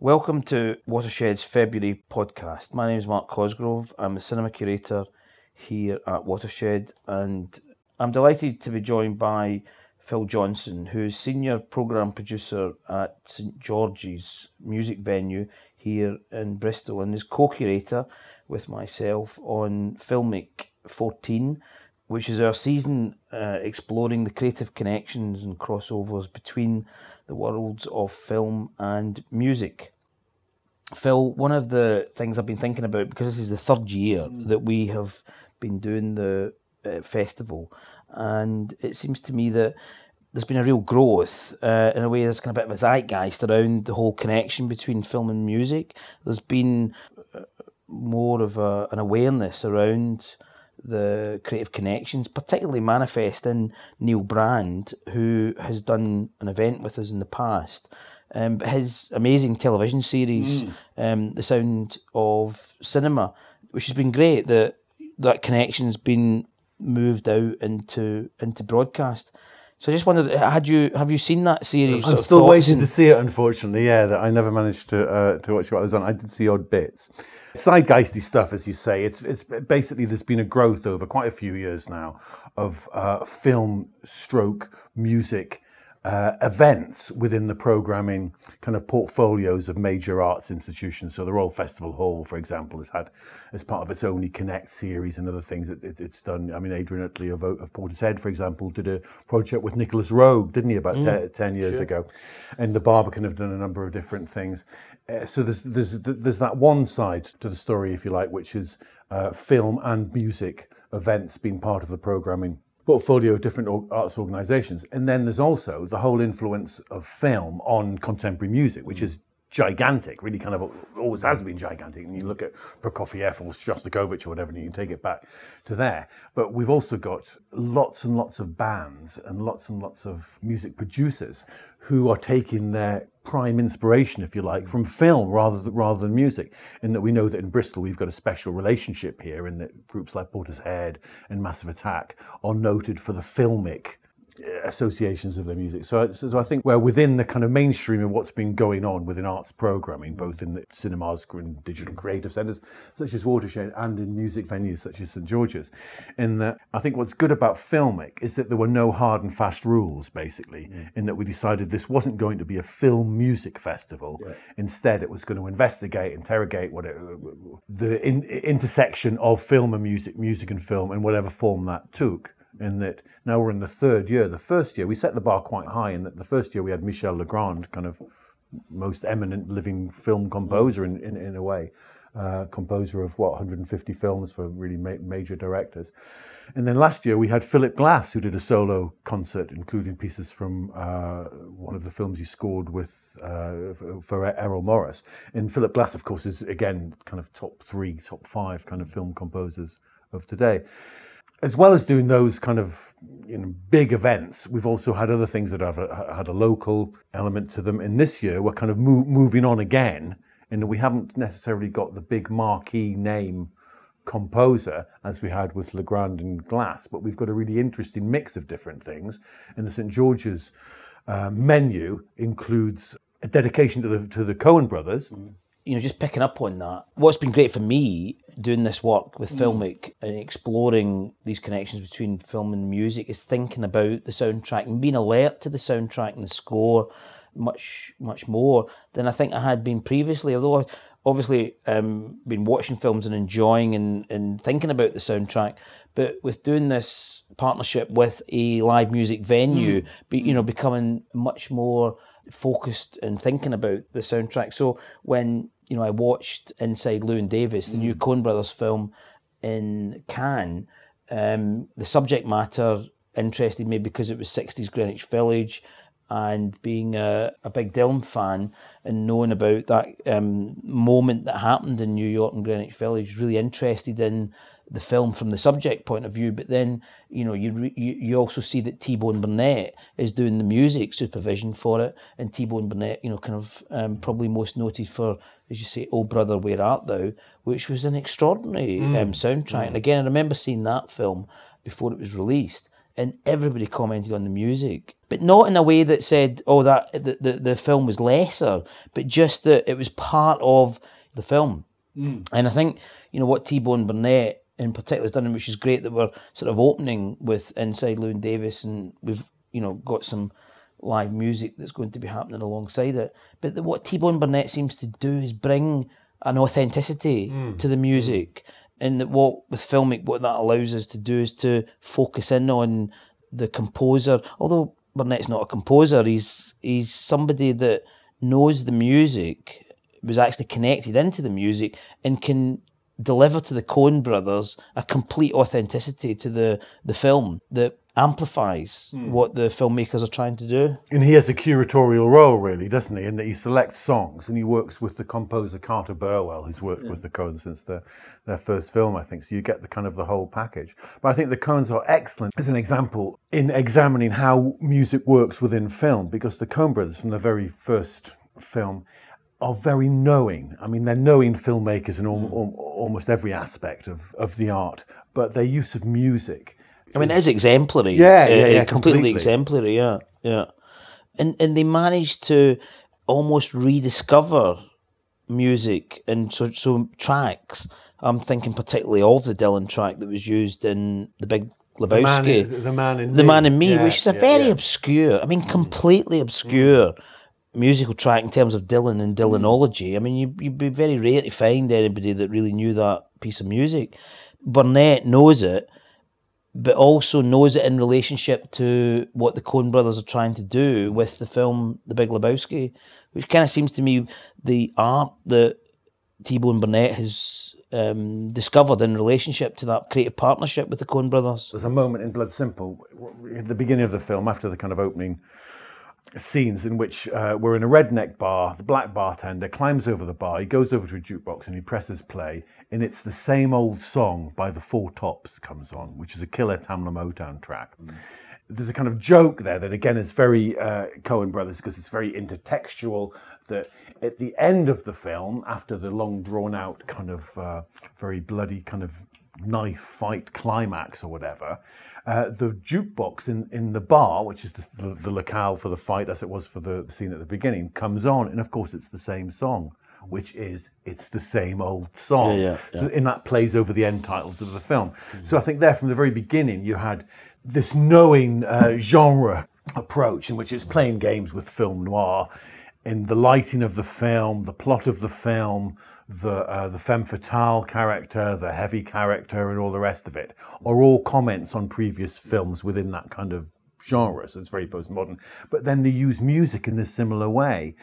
Welcome to Watershed's February podcast. My name is Mark Cosgrove. I'm the cinema curator here at Watershed, and I'm delighted to be joined by Phil Johnson, who's senior program producer at St George's music venue here in Bristol, and is co-curator with myself on Filmic 14, which is our season uh, exploring the creative connections and crossovers between the worlds of film and music. Phil, one of the things I've been thinking about, because this is the third year that we have been doing the uh, festival, and it seems to me that there's been a real growth uh, in a way. There's kind of a bit of a zeitgeist around the whole connection between film and music. There's been uh, more of a, an awareness around the creative connections, particularly manifest in Neil Brand, who has done an event with us in the past. Um, his amazing television series, mm. um, The Sound of Cinema, which has been great, that that connection's been moved out into into broadcast. So I just wondered, had you have you seen that series? I'm still waiting to see it. Unfortunately, yeah, that I never managed to uh, to watch what I was on. I did see odd bits, zeitgeisty stuff, as you say. It's it's basically there's been a growth over quite a few years now of uh, film, stroke, music uh, events within the programming kind of portfolios of major arts institutions. So the Royal Festival Hall, for example, has had as part of its Only Connect series and other things it, it, it's done. I mean, Adrian Utley of, of Portishead, for example, did a project with Nicholas Roeg, didn't he, about mm, te- 10 years sure. ago. And the Barbican have done a number of different things. Uh, so there's, there's, there's that one side to the story, if you like, which is uh, film and music events being part of the programming portfolio of different arts organisations. And then there's also the whole influence of film on contemporary music, which is gigantic, really kind of always has been gigantic. And you look at Prokofiev or Shostakovich or whatever, and you can take it back to there. But we've also got lots and lots of bands and lots and lots of music producers who are taking their prime inspiration, if you like, from film rather than, rather than music. In that we know that in Bristol we've got a special relationship here, in that groups like Portishead and Massive Attack are noted for the filmic associations of their music. So, so I think we're within the kind of mainstream of what's been going on within arts programming, both in the cinemas and digital creative centres such as Watershed and in music venues such as St George's. In that, I think what's good about Filmic is that there were no hard and fast rules, basically, mm. in that we decided this wasn't going to be a film music festival. Yeah. Instead, it was going to investigate, interrogate what it, the in, intersection of film and music, music and film, in whatever form that took in that now we're in the third year. The first year we set the bar quite high in that the first year we had Michel Legrand, kind of most eminent living film composer in, in, in a way, uh, composer of what 150 films for really ma- major directors. And then last year we had Philip Glass who did a solo concert, including pieces from uh, one of the films he scored with uh, for Errol Morris. And Philip Glass, of course, is again kind of top three, top five kind of film composers of today as well as doing those kind of you know, big events, we've also had other things that have had a local element to them. And this year, we're kind of mo- moving on again, in that we haven't necessarily got the big marquee name composer as we had with Legrand and Glass, but we've got a really interesting mix of different things. And the St George's uh, menu includes a dedication to the to the Coen brothers. Mm you know, just picking up on that, what's been great for me doing this work with mm. Filmic and exploring these connections between film and music is thinking about the soundtrack and being alert to the soundtrack and the score much, much more than I think I had been previously. Although I obviously um, been watching films and enjoying and, and thinking about the soundtrack, but with doing this partnership with a live music venue, mm. be, you know, becoming much more focused and thinking about the soundtrack. So when you know, I watched Inside Llewyn Davis, the mm. new Coen Brothers film in Cannes. Um, the subject matter interested me because it was 60s Greenwich Village and being a, a big Dylan fan and knowing about that um, moment that happened in New York and Greenwich Village, really interested in the film from the subject point of view, but then you know you you, you also see that T Bone Burnett is doing the music supervision for it, and T Bone Burnett, you know, kind of um, probably most noted for as you say, "Oh Brother, Where Art Thou," which was an extraordinary mm. um, soundtrack. Mm. And again, I remember seeing that film before it was released, and everybody commented on the music, but not in a way that said, "Oh, that the the, the film was lesser," but just that it was part of the film. Hmm. And I think you know what T Bone Burnett in particular has done, which is great that we're sort of opening with Inside Llewyn Davis, and we've you know got some live music that's going to be happening alongside it. But the, what T Bone Burnett seems to do is bring an authenticity hmm. to the music, and what with filmic, what that allows us to do is to focus in on the composer. Although Burnett's not a composer, he's he's somebody that knows the music, was actually connected into the music, and can deliver to the Coen brothers a complete authenticity to the, the film that amplifies hmm. what the filmmakers are trying to do. And he has a curatorial role, really, doesn't he? In that he selects songs and he works with the composer Carter Burwell, who's worked with the Coens since their, their first film, I think. So you get the kind of the whole package. But I think the Coens are excellent as an example in examining how music works within film, because the Coen brothers, from the very first film, are very knowing. I mean, they're knowing filmmakers in al- mm. al- almost every aspect of, of the art, but their use of music. I mean, it is exemplary. Yeah, Uh, yeah, yeah, completely, completely. exemplary. Yeah, yeah, and and they managed to almost rediscover music and so so tracks. I'm thinking particularly of the Dylan track that was used in the Big The man, Lebowski. the man in The Me. Man in Me, Yeah, which is a yeah, very yeah. obscure, I mean, mm. completely mm. obscure musical track in terms of Dylan and Dylanology. I mean, you, you'd be very rare to find anybody that really knew that piece of music. Burnett knows it, but also knows it in relationship to what the Coen brothers are trying to do with the film The Big Lebowski, which kind of seems to me the art that T-Bone Burnett has um, discovered in relationship to that creative partnership with the Coen brothers. There's a moment in Blood Simple, at the beginning of the film, after the kind of opening scenes in which uh, we're in a redneck bar. The black bartender climbs over the bar. He goes over to a jukebox and he presses play, and it's the same old song by the Four Tops comes on, which is a killer Tamla Motown track. There's a kind of joke there that again is very uh, Coen Brothers because it's very intertextual. That at the end of the film, after the long drawn out kind of uh, very bloody kind of knife fight climax or whatever, uh, the jukebox in, in the bar, which is the, the, the locale for the fight as it was for the, the scene at the beginning, comes on. And of course, it's the same song, which is It's the Same Old Song. Yeah, yeah, So, and that plays over the end titles of the film. So I think there from the very beginning, you had this knowing uh, genre approach in which it's playing games with film noir in the lighting of the film, the plot of the film, the uh, the femme fatale character, the heavy character, and all the rest of it, are all comments on previous films within that kind of genre. So it's very postmodern. But then they use music in a similar way.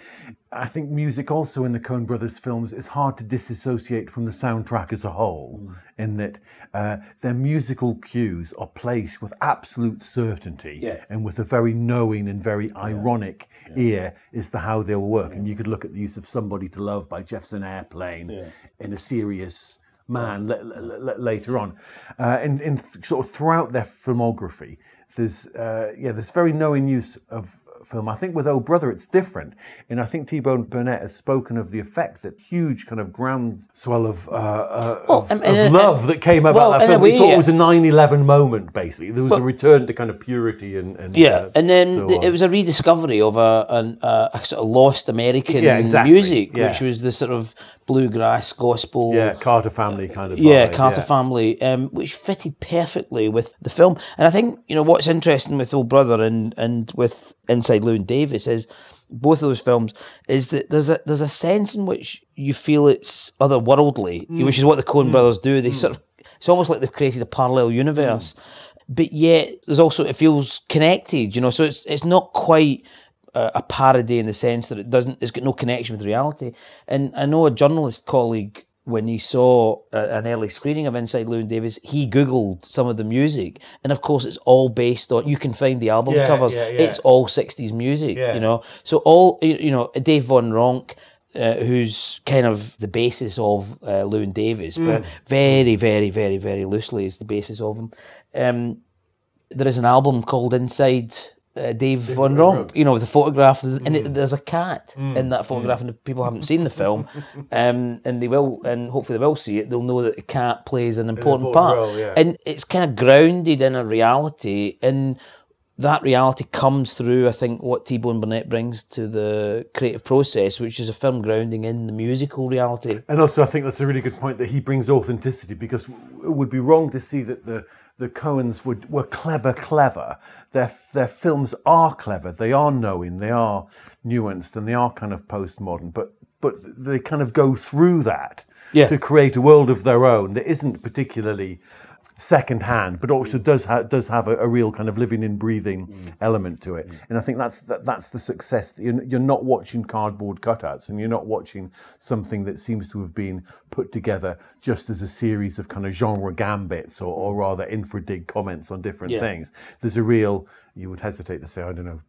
I think music also in the Coen Brothers films is hard to disassociate from the soundtrack as a whole, in that uh, their musical cues are placed with absolute certainty Yeah. and with a very knowing and very ironic ear as to how they'll work. And you could look at the use of Somebody to Love by Jefferson Airplane in a serious man la- la- la- later on. Uh, and, and th- sort of throughout their filmography, there's, uh, yeah, there's very knowing use of film. I think with Oh Brother, it's different. And I think T-Bone Burnett has spoken of the effect that huge kind of groundswell of, uh, uh, Well, of, I mean, of uh, love that came about well, that film. We way, thought yeah. it was a 9-11 moment, basically. There was a return to kind of purity and, and Yeah, uh, and then so th- it was a rediscovery of a, an, a, a sort of lost American Yeah, exactly, music, yeah. which was the sort of bluegrass gospel. yeah, Carter family kind of yeah, Carter yeah. Family, um, which fitted perfectly with the film. And I think you know what's interesting with Old Brother and and with Inside Llewyn Davis is both of those films is that there's a there's a sense in which you feel it's otherworldly, Mm. which is what the Coen mm. Brothers do. They mm. sort of it's almost like they've created a parallel universe, mm. but yet there's also it feels connected. You know, so it's it's not quite a, a parody in the sense that it doesn't it's got no connection with reality. And I know a journalist colleague when he saw a, an early screening of Inside Llewyn Davis, he googled some of the music, and of course it's all based on. You can find the album Yeah, covers; yeah, yeah. it's all '60s music. You know, so all you know, Dave Van Ronk. Uh, who's kind of the basis of uh, Llewyn Davis, but Mm. very, very, very, very loosely is the basis of him. Um, there is an album called Inside uh, Dave Van Ronk, you know, the photograph, and it, there's a cat in that photograph, and if people haven't seen the film, um, and they will, and hopefully they will see it, they'll know that the cat plays an important, important part, role, yeah. and it's kind of grounded in a reality, and that reality comes through, I think, what T Bone Burnett brings to the creative process, which is a film grounding in the musical reality. And also, I think that's a really good point that he brings authenticity because it would be wrong to see that the the Coens would, were clever, clever. Their their films are clever. They are knowing. They are nuanced, and they are kind of postmodern. But but they kind of go through that Yeah. to create a world of their own that isn't particularly second hand, but also mm. does ha- does have a, a real kind of living and breathing mm. element to it. Mm. And I think that's that, that's the success. You're, you're not watching cardboard cutouts, and you're not watching something that seems to have been put together just as a series of kind of genre gambits, or, or rather infradig comments on different Yeah. things. There's a real. You would hesitate to say, I don't know.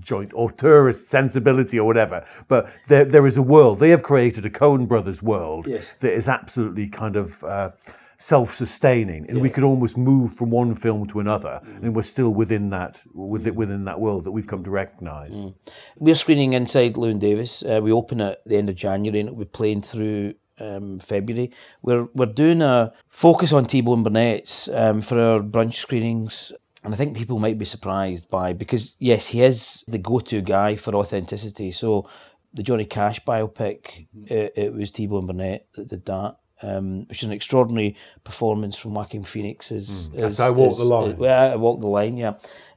Joint or tourist sensibility or whatever, but there there is a world. They have created a Coen Brothers world Yes. that is absolutely kind of uh, self-sustaining, and we could almost move from one film to another, and we're still within that within, within that world that we've come to recognise. We're screening inside Llewyn Davis. Uh, we open at the end of January and it'll be playing through um, February. We're we're doing a focus on T Bone Burnett's um, for our brunch screenings. And I think people might be surprised by because yes, he is the go-to guy for authenticity. So the Johnny Cash biopic, it, it was T Bone Burnett that did that. Um, which is an extraordinary performance from Joaquin Phoenix. As, as I Walk the Line. well, I walk the line, yeah,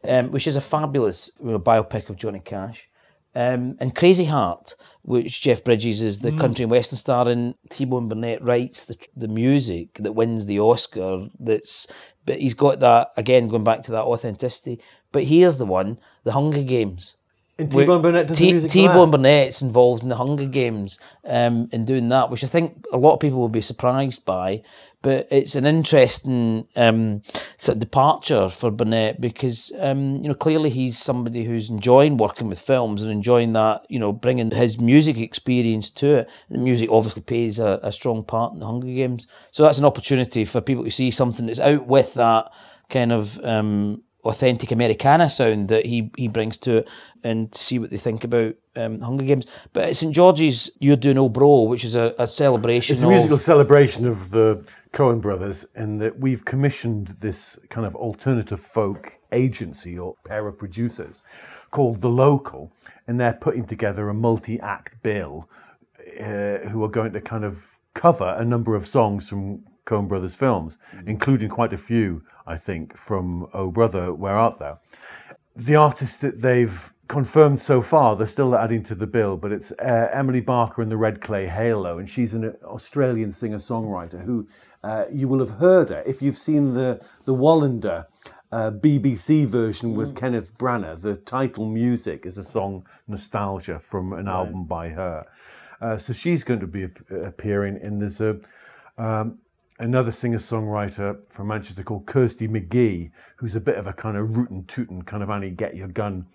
um, which is a fabulous you know, biopic of Johnny Cash. Um, and Crazy Heart, which Jeff Bridges is the country and western star, in, T Bone Burnett writes the the music that wins the Oscar. That's but he's got that again going back to that authenticity. But here's the one: the Hunger Games. And T-Bone Burnett does the T- music for T-Bone? Burnett's involved in the Hunger Games um, in doing that, which I think a lot of people will be surprised by. But it's an interesting um, sort of departure for Burnett because um, you know clearly he's somebody who's enjoying working with films and enjoying that you know bringing his music experience to it. The music obviously plays a, a strong part in the Hunger Games, so that's an opportunity for people to see something that's out with that kind of um, authentic Americana sound that he he brings to it and see what they think about um, Hunger Games. But at St George's, you're doing Oh Bro, which is a, a celebration It's a of musical celebration of the Coen brothers, in that we've commissioned this kind of alternative folk agency or pair of producers called The Local, and they're putting together a multi act bill uh, who are going to kind of cover a number of songs from Coen brothers films, including quite a few, I think, from Oh Brother, Where Art Thou? the artists that they've confirmed so far, they're still adding to the bill, but it's uh, Emily Barker and the Red Clay Halo, and she's an Australian singer songwriter who uh, you will have heard her if you've seen the the Wallander. Uh, BBC version with Kenneth Branagh. The title music is a song "Nostalgia" from an album by her. Uh, so she's going to be appearing, in this a um, another singer songwriter from Manchester called Kirsty McGee, who's a bit of a kind of rootin' tootin' kind of Annie Get Your Gun,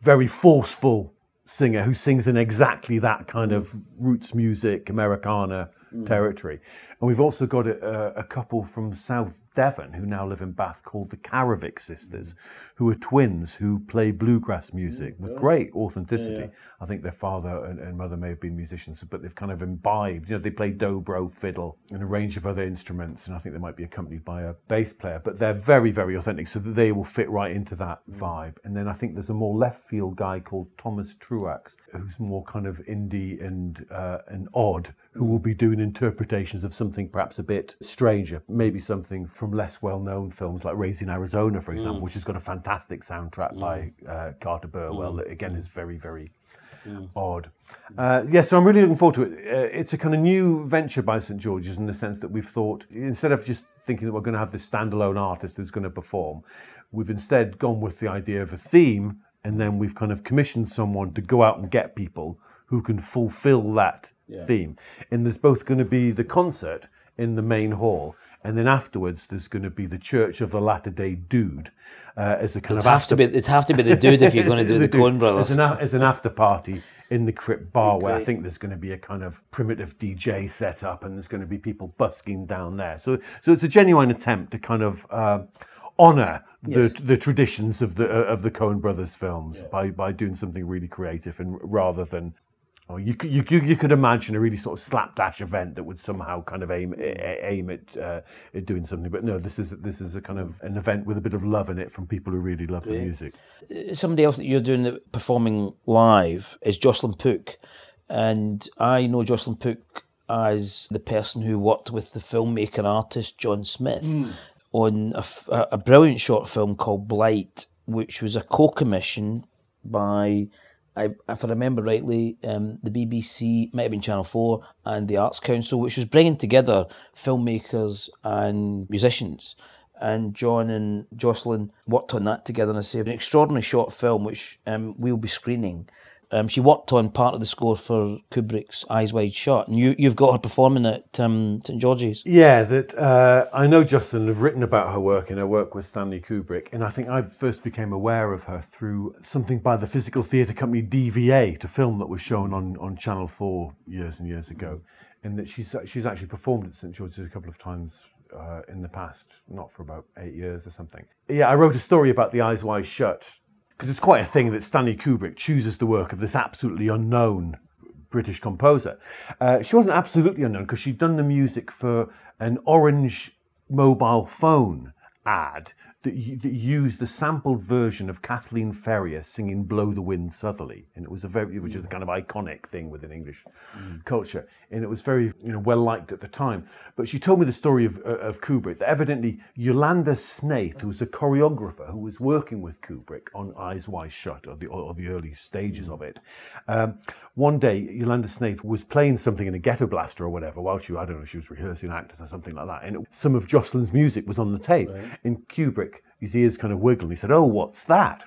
very forceful singer who sings in exactly that kind of roots music, Americana Mm. territory. And we've also got a, a couple from South Devon who now live in Bath called the Carrivick sisters, mm. who are twins who play bluegrass music mm. with oh. great authenticity. I think their father and, and mother may have been musicians, but they've kind of imbibed. You know, they play dobro, fiddle, and a range of other instruments, and I think they might be accompanied by a bass player. But they're very, very authentic, so that they will fit right into that vibe. And then I think there's a more left field guy called Thomas Truax, who's more kind of indie and uh, and odd, who will be doing interpretations of something perhaps a bit stranger, maybe something from less well-known films like Raising Arizona, for example, which has got a fantastic soundtrack by uh, Carter Burwell. That again is very, very odd. Uh, yeah, so I'm really looking forward to it. Uh, it's a kind of new venture by St George's in the sense that we've thought instead of just thinking that we're going to have this standalone artist who's going to perform, we've instead gone with the idea of a theme, and then we've kind of commissioned someone to go out and get people who can fulfill that theme. And there's both going to be the concert in the main hall. And then afterwards, there's going to be the Church of the Latter Day Dude uh, as a kind It'd of have after to be it'd have to be the dude if you're going to do the dude. Coen Brothers. It's an, a- it's an after party in the Crypt Bar where I think there's going to be a kind of primitive DJ set up and there's going to be people busking down there. So, so it's a genuine attempt to kind of uh, honor the the traditions of the of the Coen Brothers films by by doing something really creative and rather than. Oh, you could you, could- you could imagine a really sort of slapdash event that would somehow kind of aim aim at, uh, at doing something, but no, this is this is a kind of an event with a bit of love in it from people who really love the music. somebody else that you're doing the performing live is Jocelyn Pook, and I know Jocelyn Pook as the person who worked with the filmmaker artist John Smith on a brilliant short film called Blight, which was a co-commission by. I, if I remember rightly, um, the BBC, might have been Channel 4, and the Arts Council, which was bringing together filmmakers and musicians and John and Jocelyn worked on that together. And I say an extraordinary short film which um, we'll be screening. Um, she worked on part of the score for Kubrick's Eyes Wide Shut, and you you've got her performing at um, St George's. Yeah, that uh, I know Justin have written about her work and her work with Stanley Kubrick, and I think I first became aware of her through something by the physical theatre company DV8, to film that was shown on, on Channel Four years and years ago, and that she's she's actually performed at St George's a couple of times uh, in the past, not for about eight years or something. Yeah, I wrote a story about the Eyes Wide Shut because it's quite a thing that Stanley Kubrick chooses the work of this absolutely unknown British composer. Uh, she wasn't absolutely unknown because she'd done the music for an orange mobile phone ad that, that used the sampled version of Kathleen Ferrier singing "Blow the Wind Southerly," and it was a very, which is a kind of iconic thing within English culture, and it was very, you know, well liked at the time. But she told me the story of, uh, of Kubrick. That evidently Yolanda Snaith, who was a choreographer who was working with Kubrick on Eyes Wide Shut, or the, or the early stages of it, um, one day Yolanda Snaith was playing something in a ghetto blaster or whatever while she, I don't know, she was rehearsing actors or something like that, and it, some of Jocelyn's music was on the tape, and Kubrick, his ears kind of wiggled. He said, "Oh, what's that?"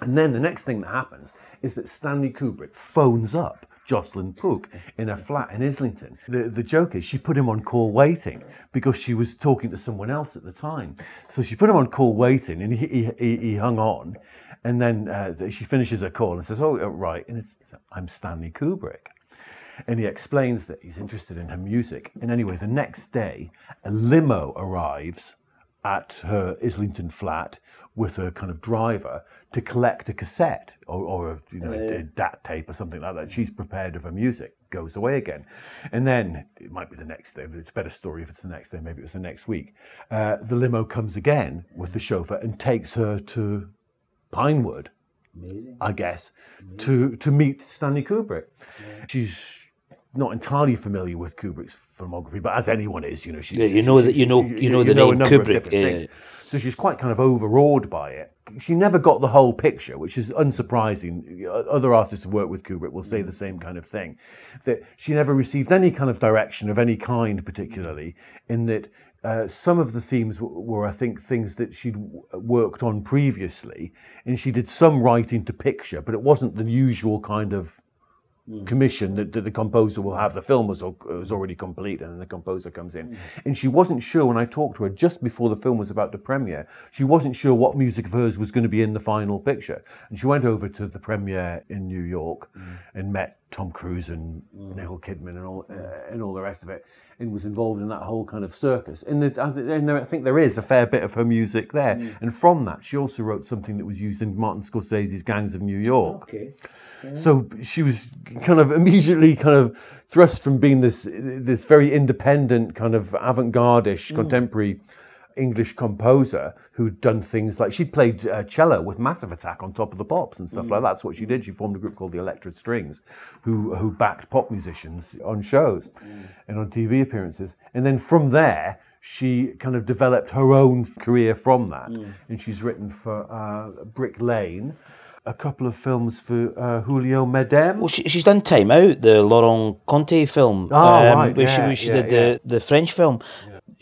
And then the next thing that happens is that Stanley Kubrick phones up Jocelyn Pook in her flat in Islington. The, the joke is she put him on call waiting because she was talking to someone else at the time. So she put him on call waiting and he, he, he he hung on. And then uh, she finishes her call and says, Oh, uh, right. And it's, I'm Stanley Kubrick. And he explains that he's interested in her music. And anyway, the next day, a limo arrives at her Islington flat with a kind of driver to collect a cassette or, or a, you know, a DAT tape or something like that. She's prepared of her music, goes away again. And then it might be the next day, but it's a better story if it's the next day, maybe it was the next week. Uh, the limo comes again with the chauffeur and takes her to Pinewood. Amazing. I guess, to to meet Stanley Kubrick. She's not entirely familiar with Kubrick's filmography, but as anyone is, you know, she's, Yeah, you know that- you know- you know the a name number of Kubrick, different things. yeah. So she's quite kind of overawed by it. She never got the whole picture, which is unsurprising. Other artists who work with Kubrick will say the same kind of thing. That she never received any kind of direction of any kind, particularly, in that uh, some of the themes w- were, I think, things that she'd w- worked on previously, and she did some writing to picture, but it wasn't the usual kind of Hmm. commission that, that the composer will have. The film was, was already complete, and then the composer comes in. Hmm. And she wasn't sure when I talked to her just before the film was about to premiere. She wasn't sure what music of hers was going to be in the final picture. And she went over to the premiere in New York hmm. and met Tom Cruise and Nicole Kidman and all uh, and all the rest of it, and was involved in that whole kind of circus. And, there, I think there is a fair bit of her music there. Mm. And from that, she also wrote something that was used in Martin Scorsese's Gangs of New York. Okay. So she was kind of immediately kind of thrust from being this this very independent kind of avant-garde-ish mm. contemporary English composer who'd done things like she'd played uh, cello with Massive Attack on Top of the Pops and stuff like that. That's what she did. She formed a group called the Electric Strings, who who backed pop musicians on shows and on TV appearances. And then from there, she kind of developed her own career from that. And she's written for uh, Brick Lane a couple of films for uh, Julio Medem. Well, she, she's done Time Out, the Laurent Cantet film. Oh, right, Where she, yeah, where she yeah, did yeah. the, the French film.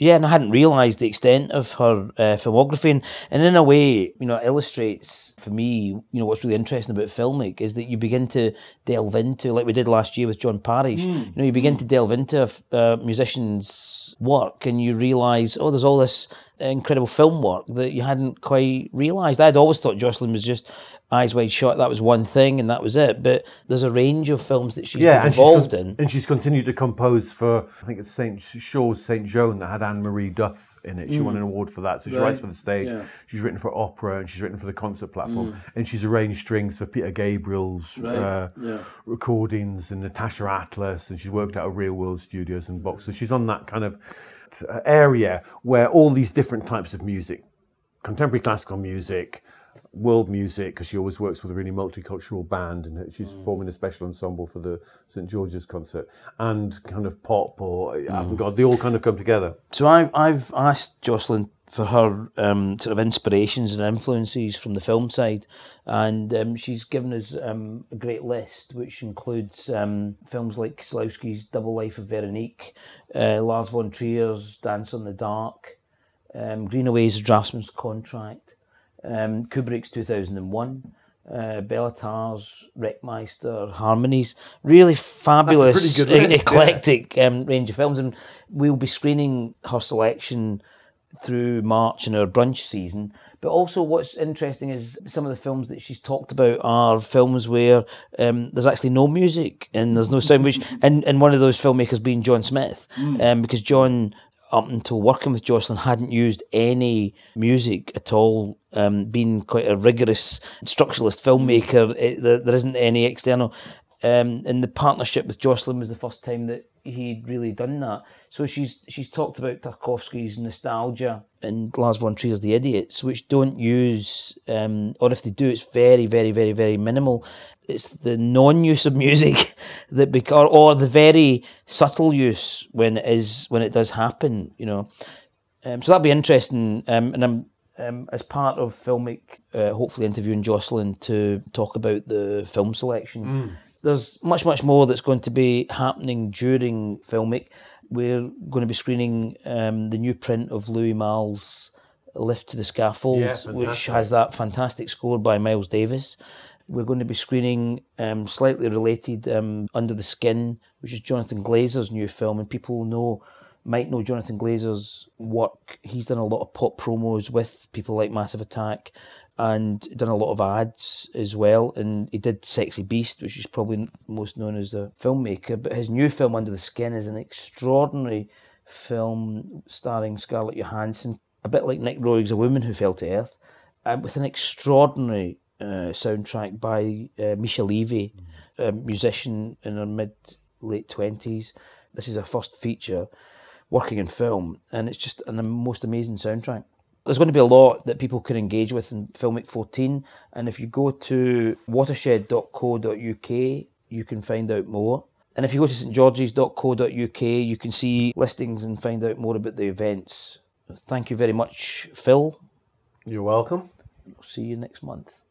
Yeah. and I hadn't realised the extent of her uh, filmography. And, and in a way, you know, it illustrates for me, you know, what's really interesting about filmic is that you begin to delve into, like we did last year with John Parish, Hmm. you know, you begin to delve into a a musician's work and you realise, oh, there's all this incredible film work that you hadn't quite realised. I'd always thought Jocelyn was just Eyes Wide Shut. That was one thing, and that was it. But there's a range of films that she's been involved she's in, and she's continued to compose for I think it's Saint Shaw's Saint Joan that had Anne Marie Duff in it. She won an award for that. So she Right. writes for the stage. Yeah. She's written for opera and she's written for the concert platform. And she's arranged strings for Peter Gabriel's uh, Yeah. recordings and Natacha Atlas. And she's worked out of Real World Studios and Box. So she's on that kind of Uh, area where all these different types of music, contemporary classical music, world music, because she always works with a really multicultural band and she's forming a special ensemble for the St George's concert, and kind of pop or avant garde, they all kind of come together. So I, I've asked Jocelyn for her um, sort of inspirations and influences from the film side, and um, she's given us um, a great list, which includes um, films like Kieslowski's Double Life of Veronique, uh, Lars von Trier's Dance on the Dark, um, Greenaway's Draftsman's Contract, um, Kubrick's 2001. Uh, Bellatar's Werckmeister, Harmonies, really fabulous, list, yeah. eclectic um, range of films, and we'll be screening her selection through March in our brunch season. But also, what's interesting is some of the films that she's talked about are films where um, there's actually no music and there's no sound, which and, and one of those filmmakers being John Smith, um, because John. Up until working with Jocelyn, hadn't used any music at all. Um, being quite a rigorous structuralist filmmaker, it, there, there isn't any external. Um, and the partnership with Jocelyn was the first time that he'd really done that. So she's she's talked about Tarkovsky's nostalgia and Lars von Trier's The Idiots, which don't use, um, or if they do, it's very, very, very, very minimal. It's the non-use of music that bec- or, the very subtle use when it is when it does happen. You know, um, so that'd be interesting. Um, and I'm um, as part of Filmic, uh, hopefully interviewing Jocelyn to talk about the film selection. There's much, much more that's going to be happening during Filmic. We're going to be screening um, the new print of Louis Malle's Lift to the Scaffold, Yeah, which has that fantastic score by Miles Davis. We're going to be screening um, slightly related um, Under the Skin, which is Jonathan Glazer's new film, and people know might know Jonathan Glazer's work. He's done a lot of pop promos with people like Massive Attack and done a lot of ads as well. And he did Sexy Beast, which is probably most known as the filmmaker. But his new film, Under the Skin, is an extraordinary film starring Scarlett Johansson, a bit like Nick Roeg's A Woman Who Fell to Earth, and with an extraordinary uh, soundtrack by uh, Mica Levi, a musician in her mid late twenties. This is her first feature working in film, and it's just an, the most amazing soundtrack. There's going to be a lot that people can engage with in Filmic 14, and if you go to watershed.co.uk, you can find out more. And if you go to stgeorges.co.uk, you can see listings and find out more about the events. Thank you very much, Phil. You're welcome. See you next month.